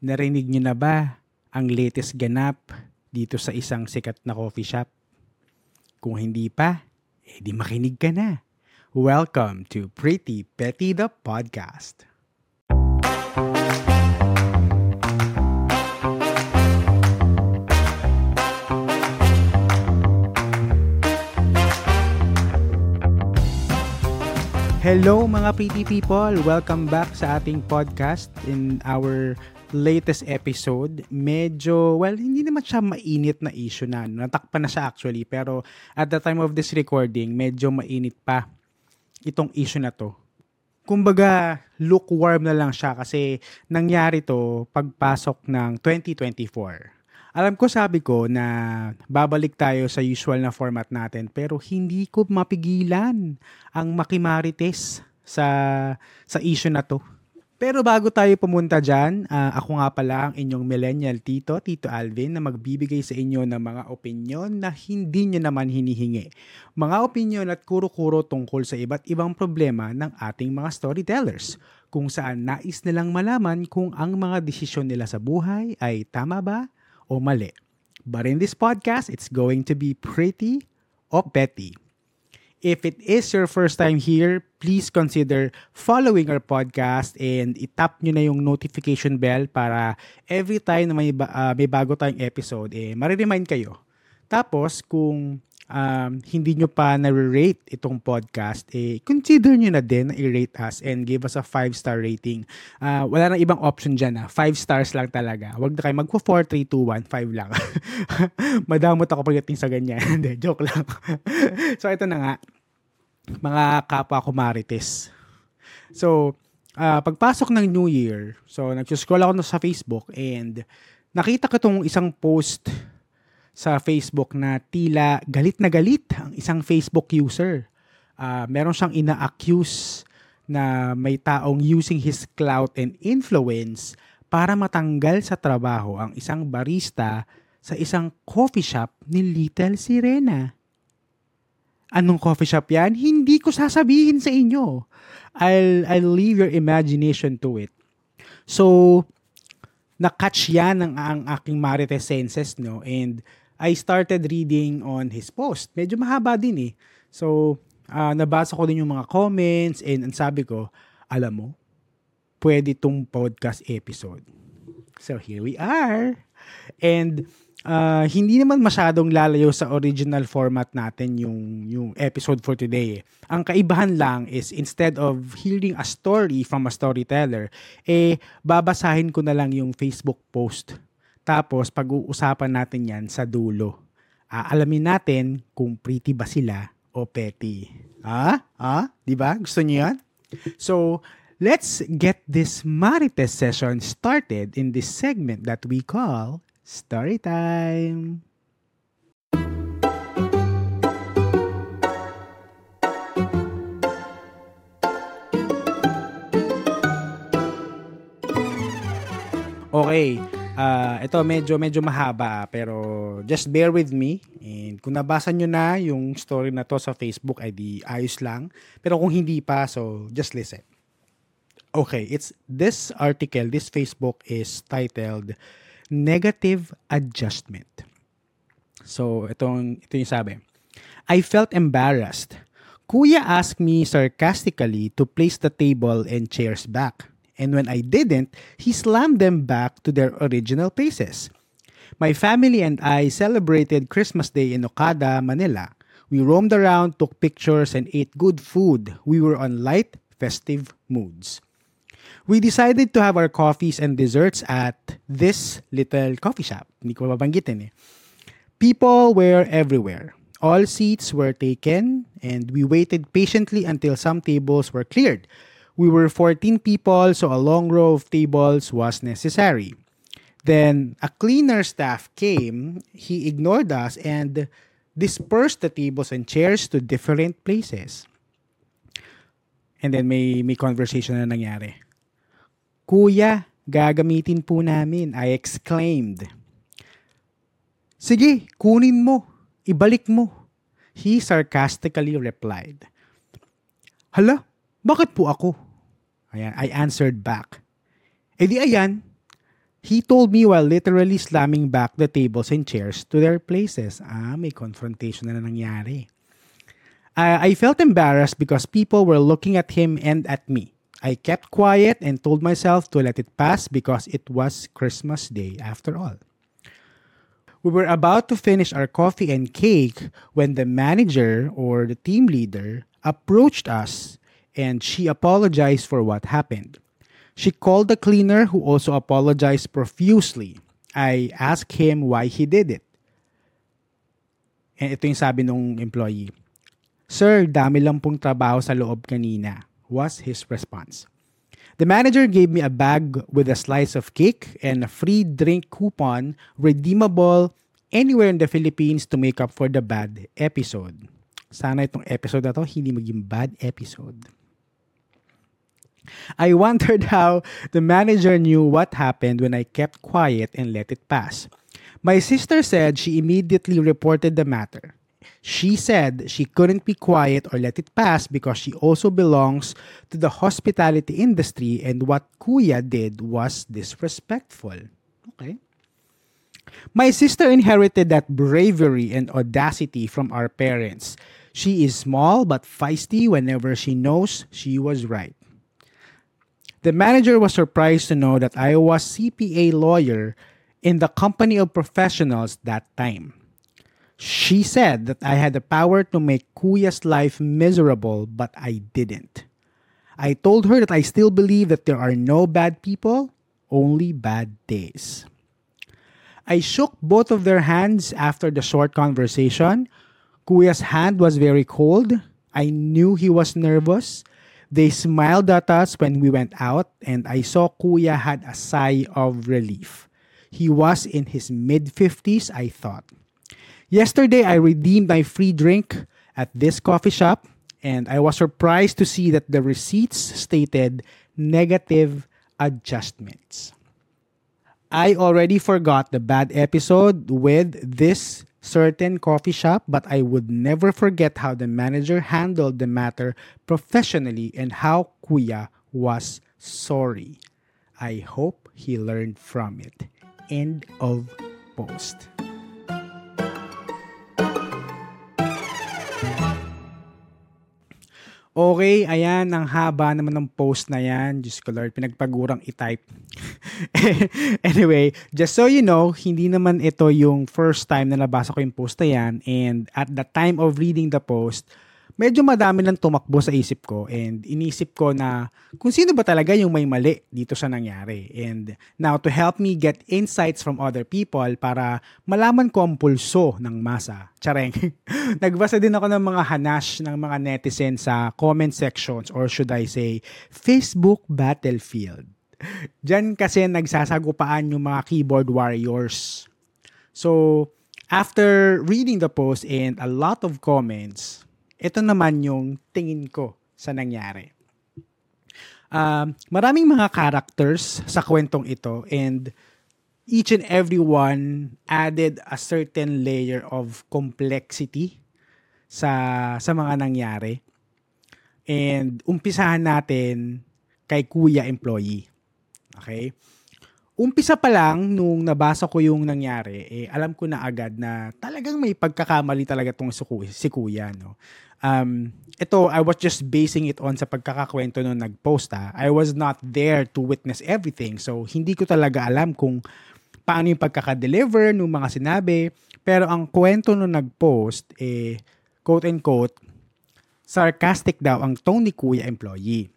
Narinig niyo na ba ang latest ganap dito sa isang sikat na coffee shop? Kung hindi pa, eh di makinig ka na. Welcome to Pretty Petty the Podcast. Hello mga pretty people! Welcome back sa ating podcast in our latest episode. Medyo, well, hindi naman siya mainit na issue na. Natakpan na siya actually. Pero at the time of this recording, medyo mainit pa itong issue na to. Kumbaga, lukewarm na lang siya kasi nangyari to pagpasok ng 2024 alam ko sabi ko na babalik tayo sa usual na format natin pero hindi ko mapigilan ang makimarites sa sa issue na to. Pero bago tayo pumunta dyan, uh, ako nga pala ang inyong millennial tito, Tito Alvin, na magbibigay sa inyo ng mga opinyon na hindi nyo naman hinihingi. Mga opinyon at kuro-kuro tungkol sa iba't ibang problema ng ating mga storytellers, kung saan nais nilang malaman kung ang mga desisyon nila sa buhay ay tama ba o mali. But in this podcast, it's going to be pretty o petty. If it is your first time here, please consider following our podcast and itap nyo na yung notification bell para every time na may, uh, may bago tayong episode, eh, mariremind kayo. Tapos, kung um, hindi nyo pa na-rate itong podcast, eh, consider nyo na din na i-rate us and give us a 5-star rating. Uh, wala nang ibang option dyan. Ha? Ah. 5 stars lang talaga. Huwag na kayo magpo 4, 3, 2, 1, 5 lang. Madamot ako pagdating sa ganyan. Hindi, joke lang. so, ito na nga. Mga kapwa ko. So, uh, pagpasok ng New Year, so nag-scroll ako sa Facebook and nakita ko itong isang post sa Facebook na tila galit na galit ang isang Facebook user. Uh, meron siyang ina-accuse na may taong using his clout and influence para matanggal sa trabaho ang isang barista sa isang coffee shop ni Little Sirena. Anong coffee shop yan? Hindi ko sasabihin sa inyo. I'll, I'll leave your imagination to it. So, na-catch yan ang, ang aking marites senses, no? And I started reading on his post. Medyo mahaba din eh. So, uh, nabasa ko din yung mga comments and ang sabi ko, alam mo, pwede tong podcast episode. So, here we are. And uh, hindi naman masyadong lalayo sa original format natin yung, yung episode for today. Eh. Ang kaibahan lang is instead of hearing a story from a storyteller, eh, babasahin ko na lang yung Facebook post tapos, pag-uusapan natin yan sa dulo. Aalamin natin kung pretty ba sila o petty. Ah? Ah? Di ba? Gusto niyo yan? So, let's get this Marites session started in this segment that we call Story Time. Okay, Uh, ito medyo medyo mahaba pero just bear with me and kung nabasa nyo na yung story na to sa Facebook ay di ayos lang pero kung hindi pa so just listen. Okay, it's this article, this Facebook is titled Negative Adjustment. So itong ito yung sabi. I felt embarrassed. Kuya asked me sarcastically to place the table and chairs back. And when I didn't, he slammed them back to their original places. My family and I celebrated Christmas Day in Okada, Manila. We roamed around, took pictures, and ate good food. We were on light, festive moods. We decided to have our coffees and desserts at this little coffee shop. Hindi ko eh. People were everywhere. All seats were taken, and we waited patiently until some tables were cleared. We were 14 people, so a long row of tables was necessary. Then a cleaner staff came, he ignored us and dispersed the tables and chairs to different places. And then may may conversation na nangyari. Kuya, gagamitin po namin, I exclaimed. Sige, kunin mo. Ibalik mo. He sarcastically replied. Hala, bakit po ako? Ayan, I answered back. E di ayan, He told me while literally slamming back the tables and chairs to their places. Ah, may confrontation na nangyari. I, I felt embarrassed because people were looking at him and at me. I kept quiet and told myself to let it pass because it was Christmas Day after all. We were about to finish our coffee and cake when the manager or the team leader approached us and she apologized for what happened. She called the cleaner who also apologized profusely. I asked him why he did it. And ito yung sabi nung employee. Sir, dami lang pong trabaho sa loob kanina, was his response. The manager gave me a bag with a slice of cake and a free drink coupon redeemable anywhere in the Philippines to make up for the bad episode. Sana itong episode na to hindi maging bad episode. I wondered how the manager knew what happened when I kept quiet and let it pass. My sister said she immediately reported the matter. She said she couldn't be quiet or let it pass because she also belongs to the hospitality industry and what Kuya did was disrespectful. Okay. My sister inherited that bravery and audacity from our parents. She is small but feisty whenever she knows she was right. The manager was surprised to know that I was CPA lawyer in the company of professionals that time. She said that I had the power to make Kuya's life miserable, but I didn't. I told her that I still believe that there are no bad people, only bad days. I shook both of their hands after the short conversation. Kuya's hand was very cold. I knew he was nervous. They smiled at us when we went out, and I saw Kuya had a sigh of relief. He was in his mid 50s, I thought. Yesterday, I redeemed my free drink at this coffee shop, and I was surprised to see that the receipts stated negative adjustments. I already forgot the bad episode with this certain coffee shop, but I would never forget how the manager handled the matter professionally and how Kuya was sorry. I hope he learned from it. End of post. Okay, ayan, ang haba naman ng post na yan. Diyos ko Lord, pinagpagurang i-type. anyway, just so you know, hindi naman ito yung first time na nabasa ko yung post na yan. And at the time of reading the post, medyo madami lang tumakbo sa isip ko and inisip ko na kung sino ba talaga yung may mali dito sa nangyari. And now to help me get insights from other people para malaman ko ang pulso ng masa. Chareng. Nagbasa din ako ng mga hanash ng mga netizens sa comment sections or should I say Facebook battlefield. Diyan kasi nagsasagupaan yung mga keyboard warriors. So, after reading the post and a lot of comments, ito naman yung tingin ko sa nangyari. Um, maraming mga characters sa kwentong ito and each and every one added a certain layer of complexity sa sa mga nangyari. And umpisahan natin kay Kuya Employee. Okay? Umpisa pa lang nung nabasa ko yung nangyari, eh, alam ko na agad na talagang may pagkakamali talaga tong si Kuya. No? Um, ito, I was just basing it on sa pagkakakwento nung nag-post ha. I was not there to witness everything. So, hindi ko talaga alam kung paano yung pagkaka-deliver ng mga sinabi. Pero ang kwento nung nag-post, eh, quote and quote, sarcastic daw ang tone ni Kuya employee.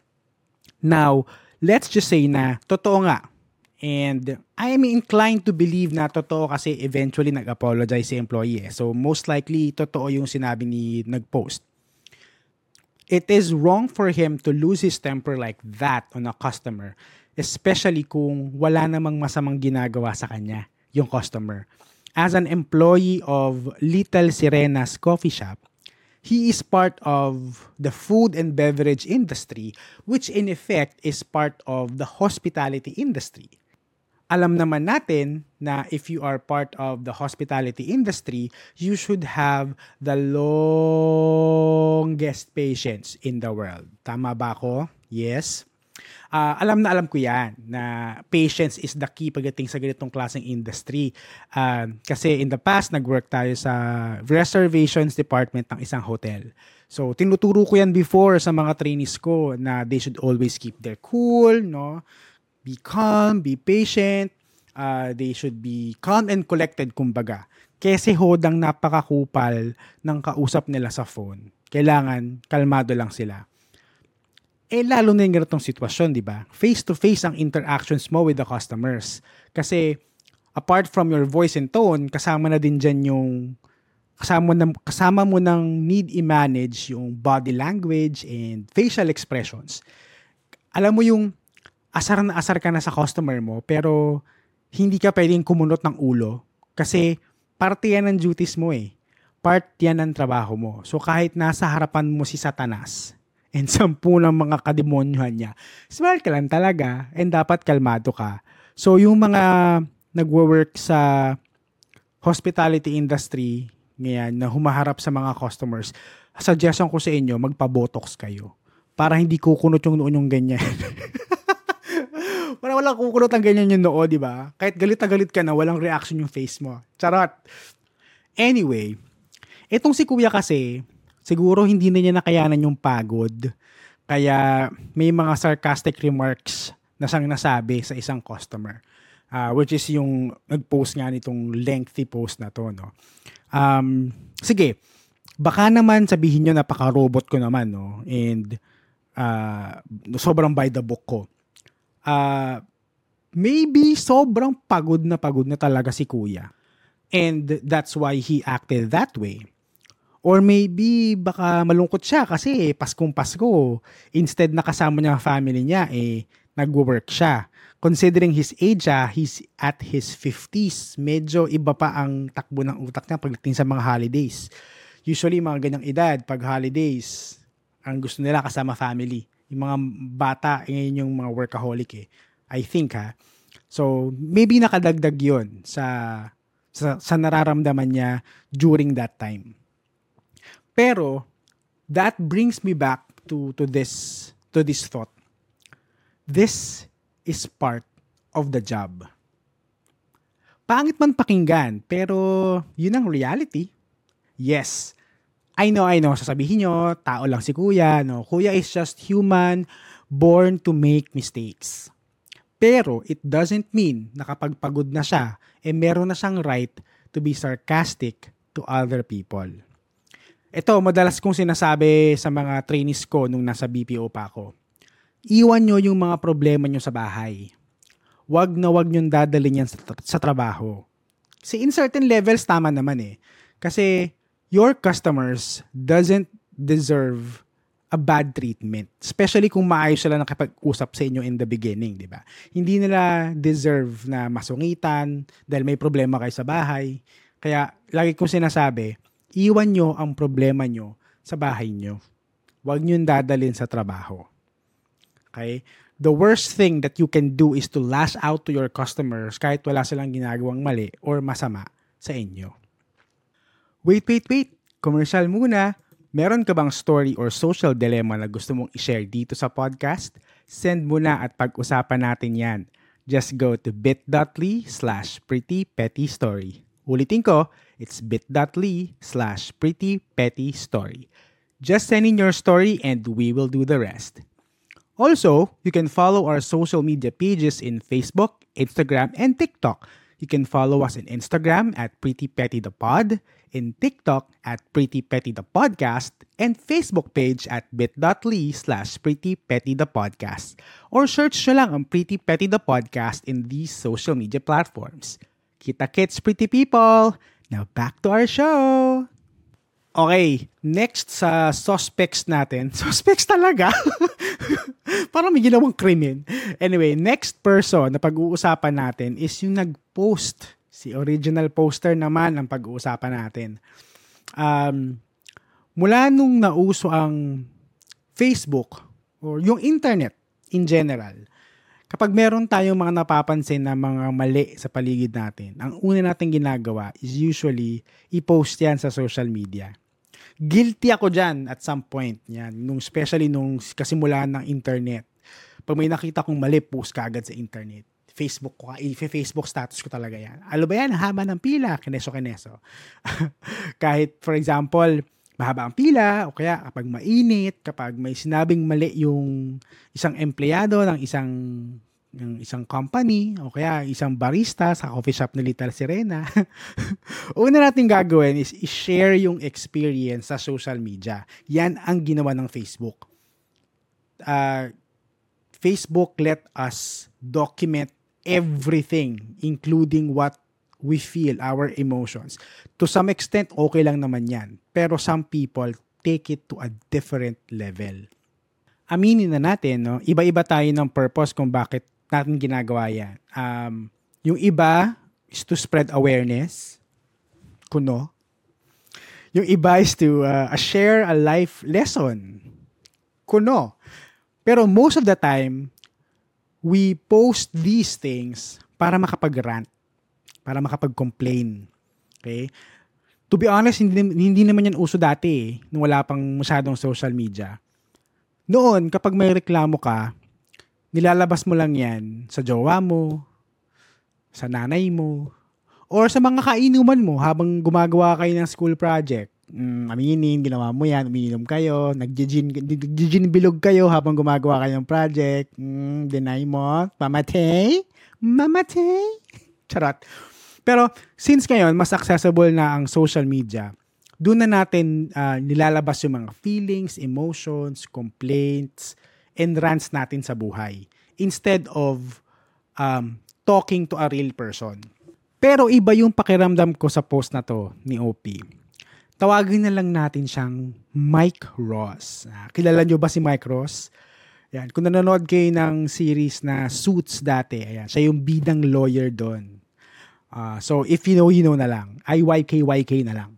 Now, let's just say na totoo nga. And I am inclined to believe na totoo kasi eventually nag-apologize si employee. Eh. So most likely totoo yung sinabi ni nag-post it is wrong for him to lose his temper like that on a customer, especially kung wala namang masamang ginagawa sa kanya, yung customer. As an employee of Little Sirena's coffee shop, he is part of the food and beverage industry, which in effect is part of the hospitality industry alam naman natin na if you are part of the hospitality industry, you should have the longest patience in the world. Tama ba ako? Yes. uh, alam na alam ko yan na patience is the key pagdating sa ganitong klaseng industry. Uh, kasi in the past, nag-work tayo sa reservations department ng isang hotel. So, tinuturo ko yan before sa mga trainees ko na they should always keep their cool, no? Be calm, be patient, uh, they should be calm and collected, kumbaga. Kasi hodang napakakupal ng kausap nila sa phone. Kailangan kalmado lang sila eh lalo na yung ganitong sitwasyon, di ba? Face-to-face ang interactions mo with the customers. Kasi apart from your voice and tone, kasama na din dyan yung kasama, na, kasama mo ng need i-manage yung body language and facial expressions. Alam mo yung asar na asar ka na sa customer mo pero hindi ka pwedeng kumunot ng ulo kasi parte yan ng duties mo eh. Part yan ng trabaho mo. So kahit nasa harapan mo si Satanas, and sampu ng mga kademonyohan niya. Smile ka lang talaga and dapat kalmado ka. So yung mga nagwo-work sa hospitality industry ngayon na humaharap sa mga customers, suggestion ko sa inyo, magpa-botox kayo. Para hindi kukunot yung noon yung ganyan. para walang kukunot ang ganyan yung noo, di ba? Kahit galit na galit ka na, walang reaction yung face mo. Charot. Anyway, itong si kuya kasi, siguro hindi na niya nakayanan yung pagod. Kaya may mga sarcastic remarks na siyang nasabi sa isang customer. Uh, which is yung nag-post nga nitong lengthy post na to. No? Um, sige, baka naman sabihin nyo napaka-robot ko naman. No? And uh, sobrang by the book ko. Uh, maybe sobrang pagod na pagod na talaga si kuya. And that's why he acted that way. Or maybe baka malungkot siya kasi Paskong Pasko. Instead na kasama niya family niya, eh, nagwo-work siya. Considering his age, ah, he's at his 50s. Medyo iba pa ang takbo ng utak niya pagdating sa mga holidays. Usually, mga ganyang edad, pag holidays, ang gusto nila kasama family. Yung mga bata, eh, ngayon yung mga workaholic eh. I think ha. So, maybe nakadagdag yon sa, sa, sa nararamdaman niya during that time. Pero that brings me back to to this to this thought. This is part of the job. Pangit man pakinggan, pero yun ang reality. Yes, I know, I know, sasabihin nyo, tao lang si kuya, no? Kuya is just human, born to make mistakes. Pero it doesn't mean na kapag pagod na siya, eh meron na siyang right to be sarcastic to other people. Ito, madalas kong sinasabi sa mga trainees ko nung nasa BPO pa ako. Iwan nyo yung mga problema nyo sa bahay. Huwag na huwag nyo dadalhin yan sa, tra- sa trabaho. Kasi in certain levels, tama naman eh. Kasi your customers doesn't deserve a bad treatment. Especially kung maayos sila nakipag-usap sa inyo in the beginning, di ba? Hindi nila deserve na masungitan dahil may problema kayo sa bahay. Kaya lagi kong sinasabi, iwan nyo ang problema nyo sa bahay nyo. Huwag nyo dadalhin sa trabaho. Okay? The worst thing that you can do is to lash out to your customers kahit wala silang ginagawang mali or masama sa inyo. Wait, wait, wait. Commercial muna. Meron ka bang story or social dilemma na gusto mong i-share dito sa podcast? Send mo na at pag-usapan natin yan. Just go to bit.ly slash prettypettystory. Ulitin ko, it's bit.ly slash prettypettystory. Just send in your story and we will do the rest. Also, you can follow our social media pages in Facebook, Instagram, and TikTok. You can follow us on Instagram at PrettyPettyThePod, in TikTok at PrettyPettyThePodcast, and Facebook page at bit.ly slash PrettyPettyThePodcast. Or search nyo lang ang Pretty Petty The Podcast in these social media platforms. Kita kits, pretty people! Now back to our show! Okay, next sa suspects natin. Suspects talaga? Parang may ginawang krimen. Anyway, next person na pag-uusapan natin is yung nag-post. Si original poster naman ang pag-uusapan natin. Um, mula nung nauso ang Facebook or yung internet in general, kapag meron tayong mga napapansin na mga mali sa paligid natin, ang una natin ginagawa is usually i-post yan sa social media. Guilty ako dyan at some point. Yan, nung, especially nung kasimulan ng internet. Pag may nakita kong mali, post ka agad sa internet. Facebook ko, i-Facebook status ko talaga yan. Ano ba yan? Haba ng pila, kineso-kineso. Kahit, for example, mahaba ang pila, o kaya kapag mainit, kapag may sinabing mali yung isang empleyado ng isang ng isang company o kaya isang barista sa coffee shop ni Little Sirena, una natin gagawin is i-share yung experience sa social media. Yan ang ginawa ng Facebook. Uh, Facebook let us document everything, including what we feel, our emotions. To some extent, okay lang naman yan. Pero some people take it to a different level. Aminin na natin, no? iba-iba tayo ng purpose kung bakit natin ginagawa yan. Um, yung iba is to spread awareness, kuno. Yung iba is to uh, share a life lesson, kuno. Pero most of the time, we post these things para makapag-rant, para makapag-complain. Okay? To be honest, hindi, hindi naman yan uso dati eh, nung wala pang masyadong social media. Noon, kapag may reklamo ka, nilalabas mo lang yan sa jowa mo, sa nanay mo, or sa mga kainuman mo habang gumagawa kayo ng school project mm, aminin, ginawa mo yan, umiinom kayo, nagjijin bilog kayo habang gumagawa kayo ng project, mm, deny mo, mamatay, mamatay, charot. Pero since ngayon, mas accessible na ang social media, doon na natin uh, nilalabas yung mga feelings, emotions, complaints, and rants natin sa buhay. Instead of um, talking to a real person. Pero iba yung pakiramdam ko sa post na to ni OP tawagin na lang natin siyang Mike Ross. Ah, kilala nyo ba si Mike Ross? Yan. Kung nanonood kayo ng series na Suits dati, ayan, siya yung bidang lawyer doon. Uh, so, if you know, you know na lang. IYKYK na lang.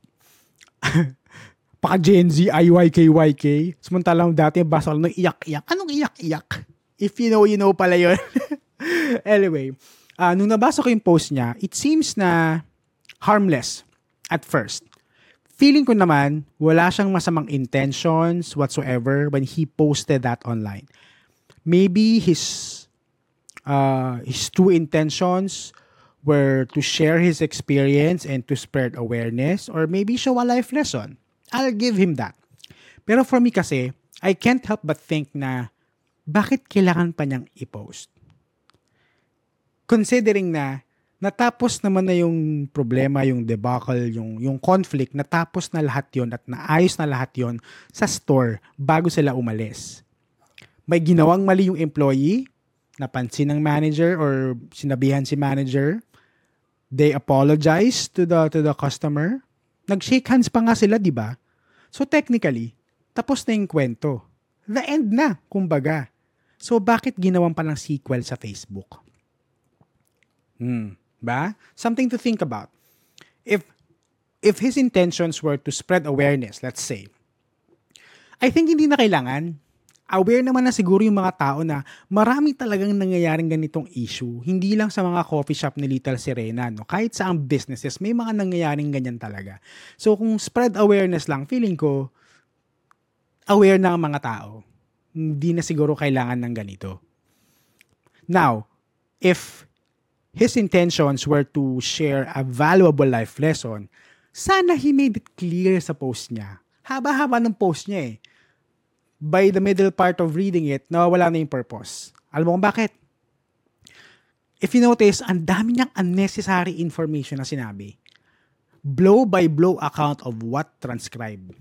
Paka Gen Z, IYKYK. Samantalang dati, basa ko ng iyak-iyak. Anong iyak-iyak? If you know, you know pala yun. anyway, uh, nung nabasa ko yung post niya, it seems na harmless at first feeling ko naman, wala siyang masamang intentions whatsoever when he posted that online. Maybe his uh, his true intentions were to share his experience and to spread awareness or maybe show a life lesson. I'll give him that. Pero for me kasi, I can't help but think na bakit kailangan pa niyang i-post? Considering na natapos naman na yung problema, yung debacle, yung, yung conflict, natapos na lahat yon at naayos na lahat yon sa store bago sila umalis. May ginawang mali yung employee, napansin ng manager or sinabihan si manager, they apologize to the to the customer. Nag-shake hands pa nga sila, di ba? So technically, tapos na yung kwento. The end na, kumbaga. So bakit ginawan pa ng sequel sa Facebook? Hmm. Ba? Something to think about. If if his intentions were to spread awareness, let's say, I think hindi na kailangan. Aware naman na siguro yung mga tao na marami talagang nangyayaring ganitong issue. Hindi lang sa mga coffee shop ni Little Serena. No? Kahit sa ang businesses, may mga nangyayaring ganyan talaga. So kung spread awareness lang, feeling ko, aware na ang mga tao. Hindi na siguro kailangan ng ganito. Now, if his intentions were to share a valuable life lesson, sana he made it clear sa post niya. Haba-haba ng post niya eh. By the middle part of reading it, nawawala na yung purpose. Alam mo kung bakit? If you notice, ang dami niyang unnecessary information na sinabi. Blow by blow account of what transcribed.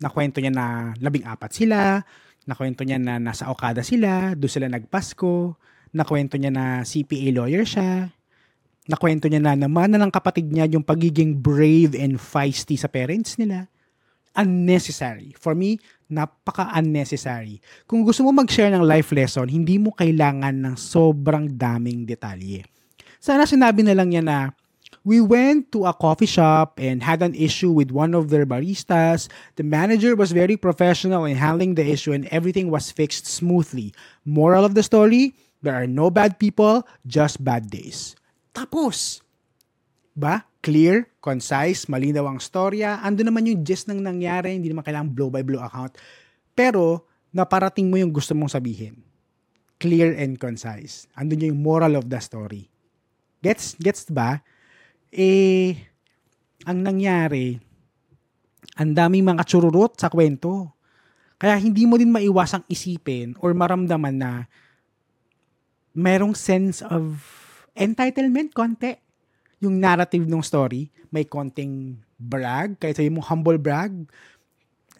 Nakwento niya na labing apat sila, nakwento niya na nasa Okada sila, doon sila nagpasko, nakwento niya na CPA lawyer siya, nakwento niya na naman na ng kapatid niya yung pagiging brave and feisty sa parents nila. Unnecessary. For me, napaka-unnecessary. Kung gusto mo mag-share ng life lesson, hindi mo kailangan ng sobrang daming detalye. Sana sinabi na lang niya na, We went to a coffee shop and had an issue with one of their baristas. The manager was very professional in handling the issue and everything was fixed smoothly. Moral of the story, There are no bad people, just bad days. Tapos, ba? Clear, concise, malinaw ang storya. Ando naman yung gist ng nangyari, hindi naman kailangan blow by blow account. Pero, naparating mo yung gusto mong sabihin. clear and concise. Andun yung moral of the story. Gets, gets ba? Eh, ang nangyari, ang daming mga chururot sa kwento. Kaya hindi mo din maiwasang isipin or maramdaman na merong sense of entitlement konti. Yung narrative ng story, may konting brag, kahit sabi mo humble brag,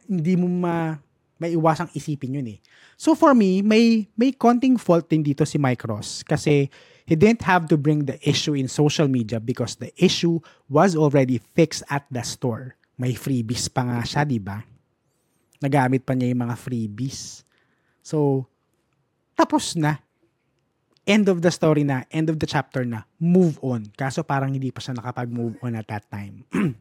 hindi mo ma maiwasang isipin yun eh. So for me, may may konting fault din dito si Mike Ross kasi he didn't have to bring the issue in social media because the issue was already fixed at the store. May freebies pa nga siya, di ba? Nagamit pa niya yung mga freebies. So, tapos na. End of the story na, end of the chapter na, move on. Kaso parang hindi pa siya nakapag-move on at that time.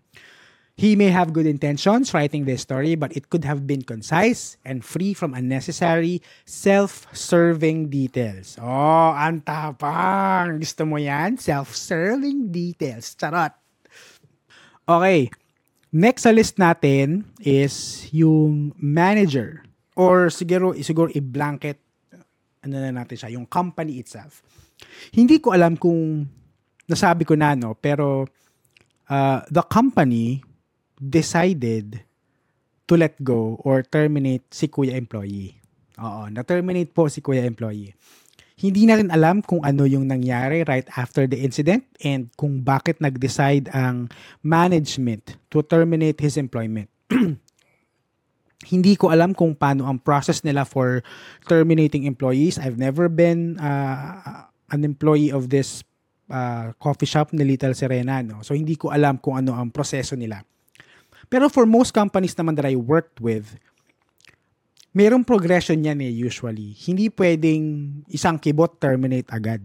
He may have good intentions writing this story, but it could have been concise and free from unnecessary self-serving details. Oh, ang tapang! Gusto mo yan? Self-serving details. Charot! Okay. Next sa list natin is yung manager. Or siguro, siguro i-blanket ano na natin siya, yung company itself. Hindi ko alam kung nasabi ko na, no, pero uh, the company decided to let go or terminate si kuya employee. Oo, na-terminate po si kuya employee. Hindi na rin alam kung ano yung nangyari right after the incident and kung bakit nag-decide ang management to terminate his employment. Hindi ko alam kung paano ang process nila for terminating employees. I've never been uh, an employee of this uh, coffee shop ni Little Serena. No? So hindi ko alam kung ano ang proseso nila. Pero for most companies naman that I worked with, merong progression yan eh usually. Hindi pwedeng isang kibot terminate agad.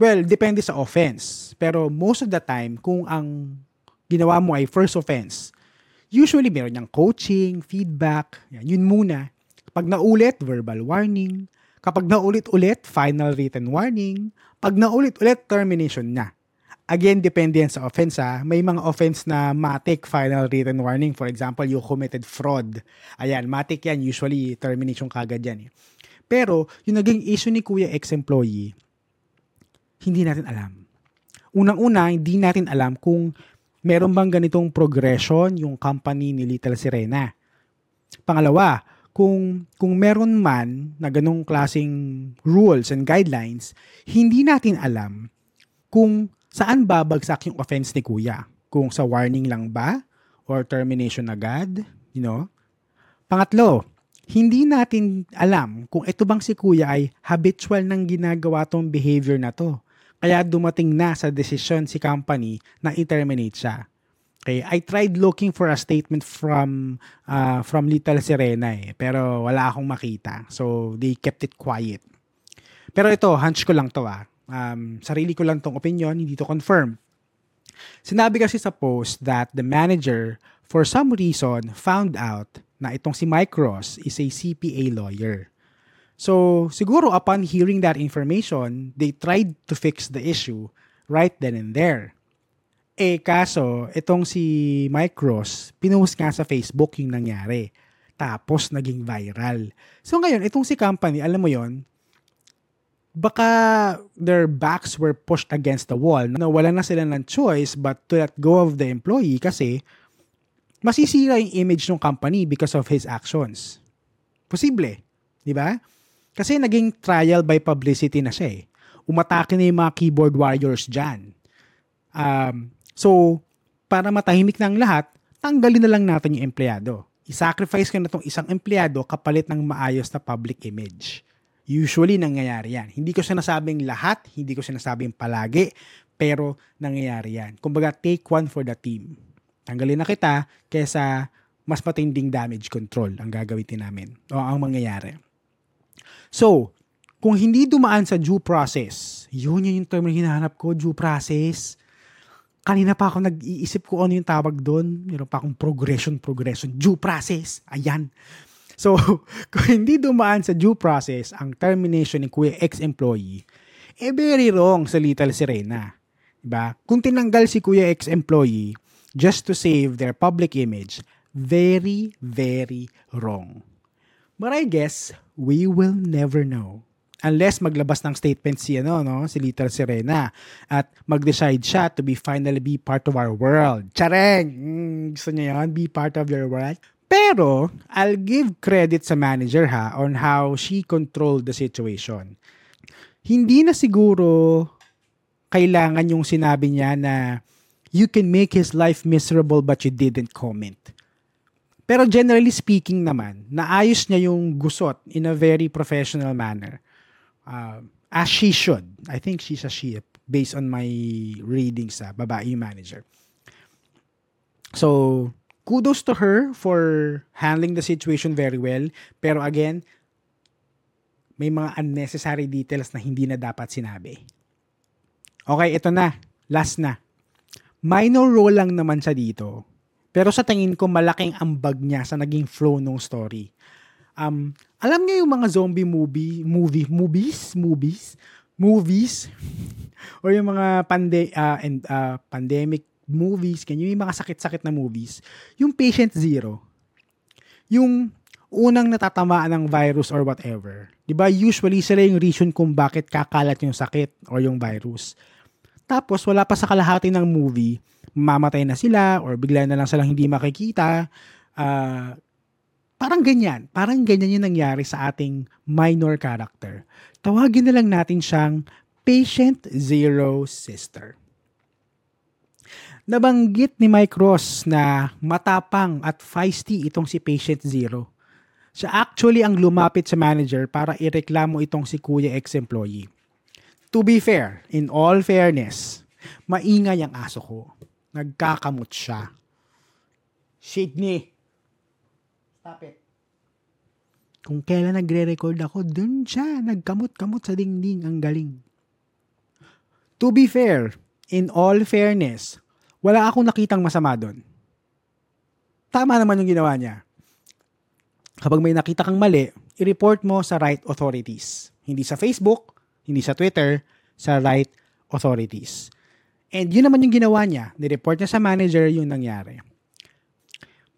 Well, depende sa offense. Pero most of the time, kung ang ginawa mo ay first offense, usually meron niyang coaching, feedback, yan, yun muna. Pag naulit, verbal warning. Kapag naulit-ulit, final written warning. Pag naulit-ulit, termination na. Again, depende yan sa offense ha. May mga offense na matik final written warning. For example, you committed fraud. Ayan, matik yan. Usually, termination kagad yan. Eh. Pero, yung naging issue ni Kuya ex-employee, hindi natin alam. Unang-una, hindi natin alam kung meron bang ganitong progression yung company ni Little Sirena. Pangalawa, kung kung meron man na ganong klasing rules and guidelines, hindi natin alam kung Saan babagsak yung offense ni kuya? Kung sa warning lang ba? Or termination agad? You know? Pangatlo, hindi natin alam kung ito bang si kuya ay habitual nang ginagawa tong behavior na to. Kaya dumating na sa desisyon si company na i-terminate siya. Okay, I tried looking for a statement from uh, from Little Serena eh, pero wala akong makita. So they kept it quiet. Pero ito, hunch ko lang to ah. Um, sarili ko lang tong opinion, hindi to confirm. Sinabi kasi sa post that the manager, for some reason, found out na itong si Mike Ross is a CPA lawyer. So, siguro upon hearing that information, they tried to fix the issue right then and there. Eh kaso, itong si Mike Ross, pinost nga sa Facebook yung nangyari. Tapos naging viral. So ngayon, itong si company, alam mo yon baka their backs were pushed against the wall. No, wala na sila ng choice but to let go of the employee kasi masisira yung image ng company because of his actions. Posible. Di ba? Kasi naging trial by publicity na siya eh. Umatake na yung mga keyboard warriors dyan. Um, so, para matahimik ng lahat, tanggalin na lang natin yung empleyado. I-sacrifice ko na itong isang empleyado kapalit ng maayos na public image. Usually, nangyayari yan. Hindi ko sinasabing lahat, hindi ko sinasabing palagi, pero nangyayari yan. Kumbaga, take one for the team. Tanggalin na kita kesa mas matinding damage control ang gagawin namin o ang mangyayari. So, kung hindi dumaan sa due process, yun yun yung term na hinahanap ko, due process. Kanina pa ako nag-iisip ko ano yung tawag doon. Meron pa akong progression, progression, due process. Ayan. So, kung hindi dumaan sa due process ang termination ni Kuya ex-employee, eh very wrong sa Little Sirena. Diba? Kung tinanggal si Kuya ex-employee just to save their public image, very, very wrong. But I guess we will never know unless maglabas ng statement si ano no si Little Serena at mag-decide siya to be finally be part of our world. Chareng! Mm, gusto niya yun? Be part of your world? Pero, I'll give credit sa manager ha on how she controlled the situation. Hindi na siguro kailangan yung sinabi niya na you can make his life miserable but you didn't comment. Pero generally speaking naman, naayos niya yung gusot in a very professional manner uh, as she should. I think she's a she based on my readings sa babae manager. So, kudos to her for handling the situation very well. Pero again, may mga unnecessary details na hindi na dapat sinabi. Okay, ito na. Last na. Minor role lang naman siya dito. Pero sa tingin ko, malaking ambag niya sa naging flow ng story. Um, alam niyo yung mga zombie movie, movie, movies, movies, movies, or yung mga pande, uh, and, uh, pandemic movies, kanyo yung mga sakit-sakit na movies, yung patient zero, yung unang natatamaan ng virus or whatever. 'Di ba? Usually sila yung reason kung bakit kakalat yung sakit or yung virus. Tapos wala pa sa kalahati ng movie, mamatay na sila or bigla na lang silang hindi makikita. Uh, Parang ganyan. Parang ganyan yung nangyari sa ating minor character. Tawagin na lang natin siyang Patient Zero Sister. Nabanggit ni Mike Ross na matapang at feisty itong si Patient Zero. Siya actually ang lumapit sa manager para ireklamo itong si Kuya ex-employee. To be fair, in all fairness, maingay ang aso ko. Nagkakamot siya. Sydney, Stop it. Kung kailan nagre-record ako, dun siya, nagkamot-kamot sa dingding, ang galing. To be fair, in all fairness, wala akong nakitang masama doon. Tama naman yung ginawa niya. Kapag may nakita kang mali, i-report mo sa right authorities. Hindi sa Facebook, hindi sa Twitter, sa right authorities. And yun naman yung ginawa niya. Ni-report niya sa manager yung nangyari.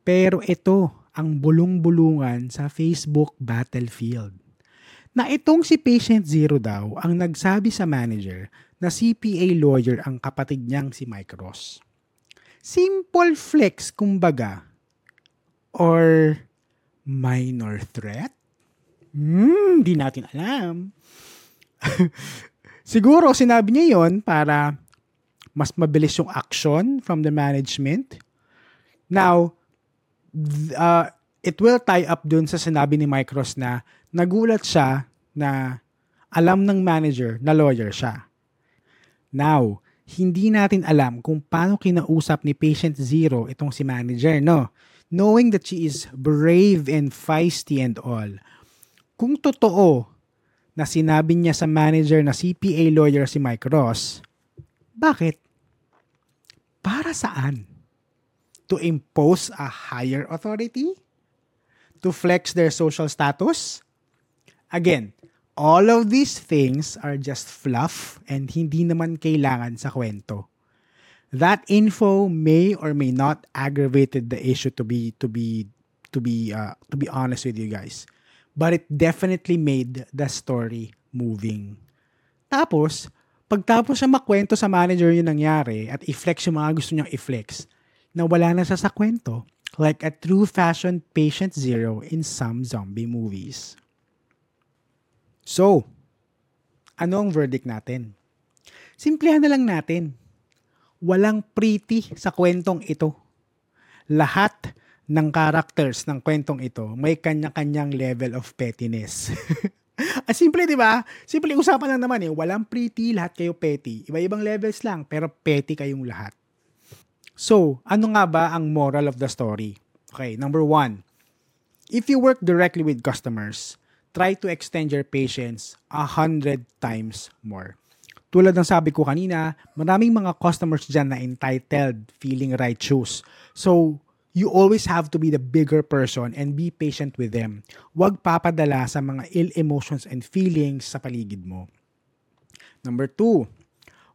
Pero ito, ang bulong-bulungan sa Facebook battlefield. Na itong si Patient Zero daw ang nagsabi sa manager na CPA lawyer ang kapatid niyang si Mike Ross. Simple flex kumbaga or minor threat? Hmm, di natin alam. Siguro sinabi niya yon para mas mabilis yung action from the management. Now, uh, it will tie up dun sa sinabi ni Mike Ross na nagulat siya na alam ng manager na lawyer siya. Now, hindi natin alam kung paano kinausap ni Patient Zero itong si manager, no? Knowing that she is brave and feisty and all. Kung totoo na sinabi niya sa manager na CPA lawyer si Mike Ross, bakit? Para saan? to impose a higher authority, to flex their social status. Again, all of these things are just fluff and hindi naman kailangan sa kwento. That info may or may not aggravated the issue to be to be to be uh, to be honest with you guys. But it definitely made the story moving. Tapos, pagtapos siya makwento sa manager yung nangyari at i-flex yung mga gusto niyang i-flex, na wala na sa sa kwento, like a true fashion patient zero in some zombie movies. So, ano ang verdict natin? Simplihan na lang natin. Walang pretty sa kwentong ito. Lahat ng characters ng kwentong ito may kanya-kanyang level of pettiness. ah, simple, di ba? Simple, usapan lang naman eh. Walang pretty, lahat kayo petty. Iba-ibang levels lang, pero petty kayong lahat. So, ano nga ba ang moral of the story? Okay, number one, if you work directly with customers, try to extend your patience a hundred times more. Tulad ng sabi ko kanina, maraming mga customers dyan na entitled, feeling righteous. So, you always have to be the bigger person and be patient with them. Huwag papadala sa mga ill emotions and feelings sa paligid mo. Number two,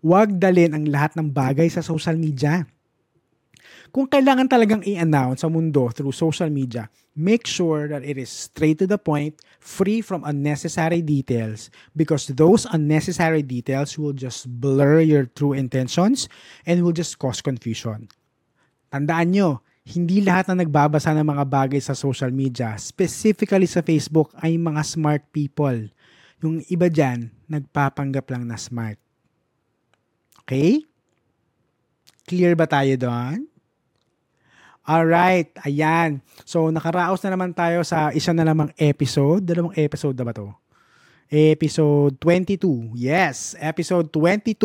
huwag dalin ang lahat ng bagay sa social media kung kailangan talagang i-announce sa mundo through social media, make sure that it is straight to the point, free from unnecessary details, because those unnecessary details will just blur your true intentions and will just cause confusion. Tandaan nyo, hindi lahat na nagbabasa ng mga bagay sa social media, specifically sa Facebook, ay mga smart people. Yung iba dyan, nagpapanggap lang na smart. Okay? Clear ba tayo doon? Alright, ayan. So, nakaraos na naman tayo sa isa na namang episode. Dalawang episode na ba to? Episode 22. Yes, episode 22.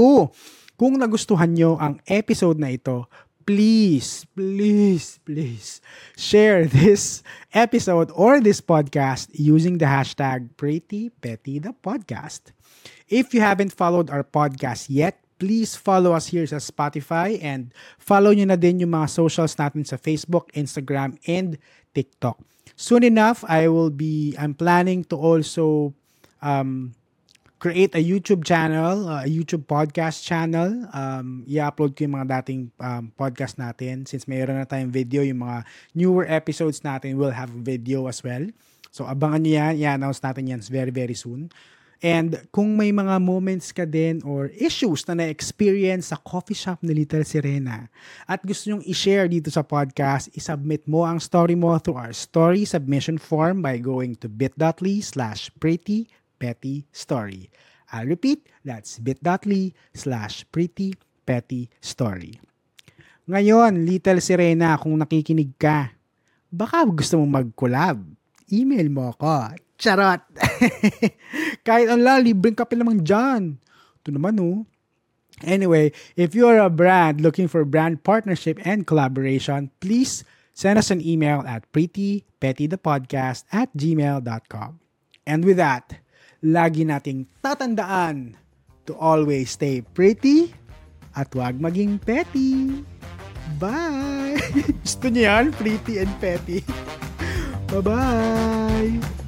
Kung nagustuhan nyo ang episode na ito, please, please, please share this episode or this podcast using the hashtag Pretty Petty the Podcast. If you haven't followed our podcast yet, please follow us here sa Spotify and follow nyo na din yung mga socials natin sa Facebook, Instagram, and TikTok. Soon enough, I will be, I'm planning to also um, create a YouTube channel, uh, a YouTube podcast channel. Um, i-upload ko yung mga dating um, podcast natin. Since mayroon na tayong video, yung mga newer episodes natin will have video as well. So abangan nyo yan. I-announce natin yan very, very soon. And kung may mga moments ka din or issues na na-experience sa coffee shop ni Little Sirena at gusto nyong i-share dito sa podcast, isubmit mo ang story mo through our story submission form by going to bit.ly slash pretty petty story. I'll repeat, that's bit.ly slash pretty petty story. Ngayon, Little Sirena, kung nakikinig ka, baka gusto mong mag-collab, email mo ako Charot. Kahit online, libreng kape naman dyan. Ito naman oh. Anyway, if you are a brand looking for brand partnership and collaboration, please send us an email at prettypettythepodcast at gmail.com. And with that, lagi nating tatandaan to always stay pretty at wag maging petty. Bye! Gusto niyo yan? Pretty and petty. Bye-bye!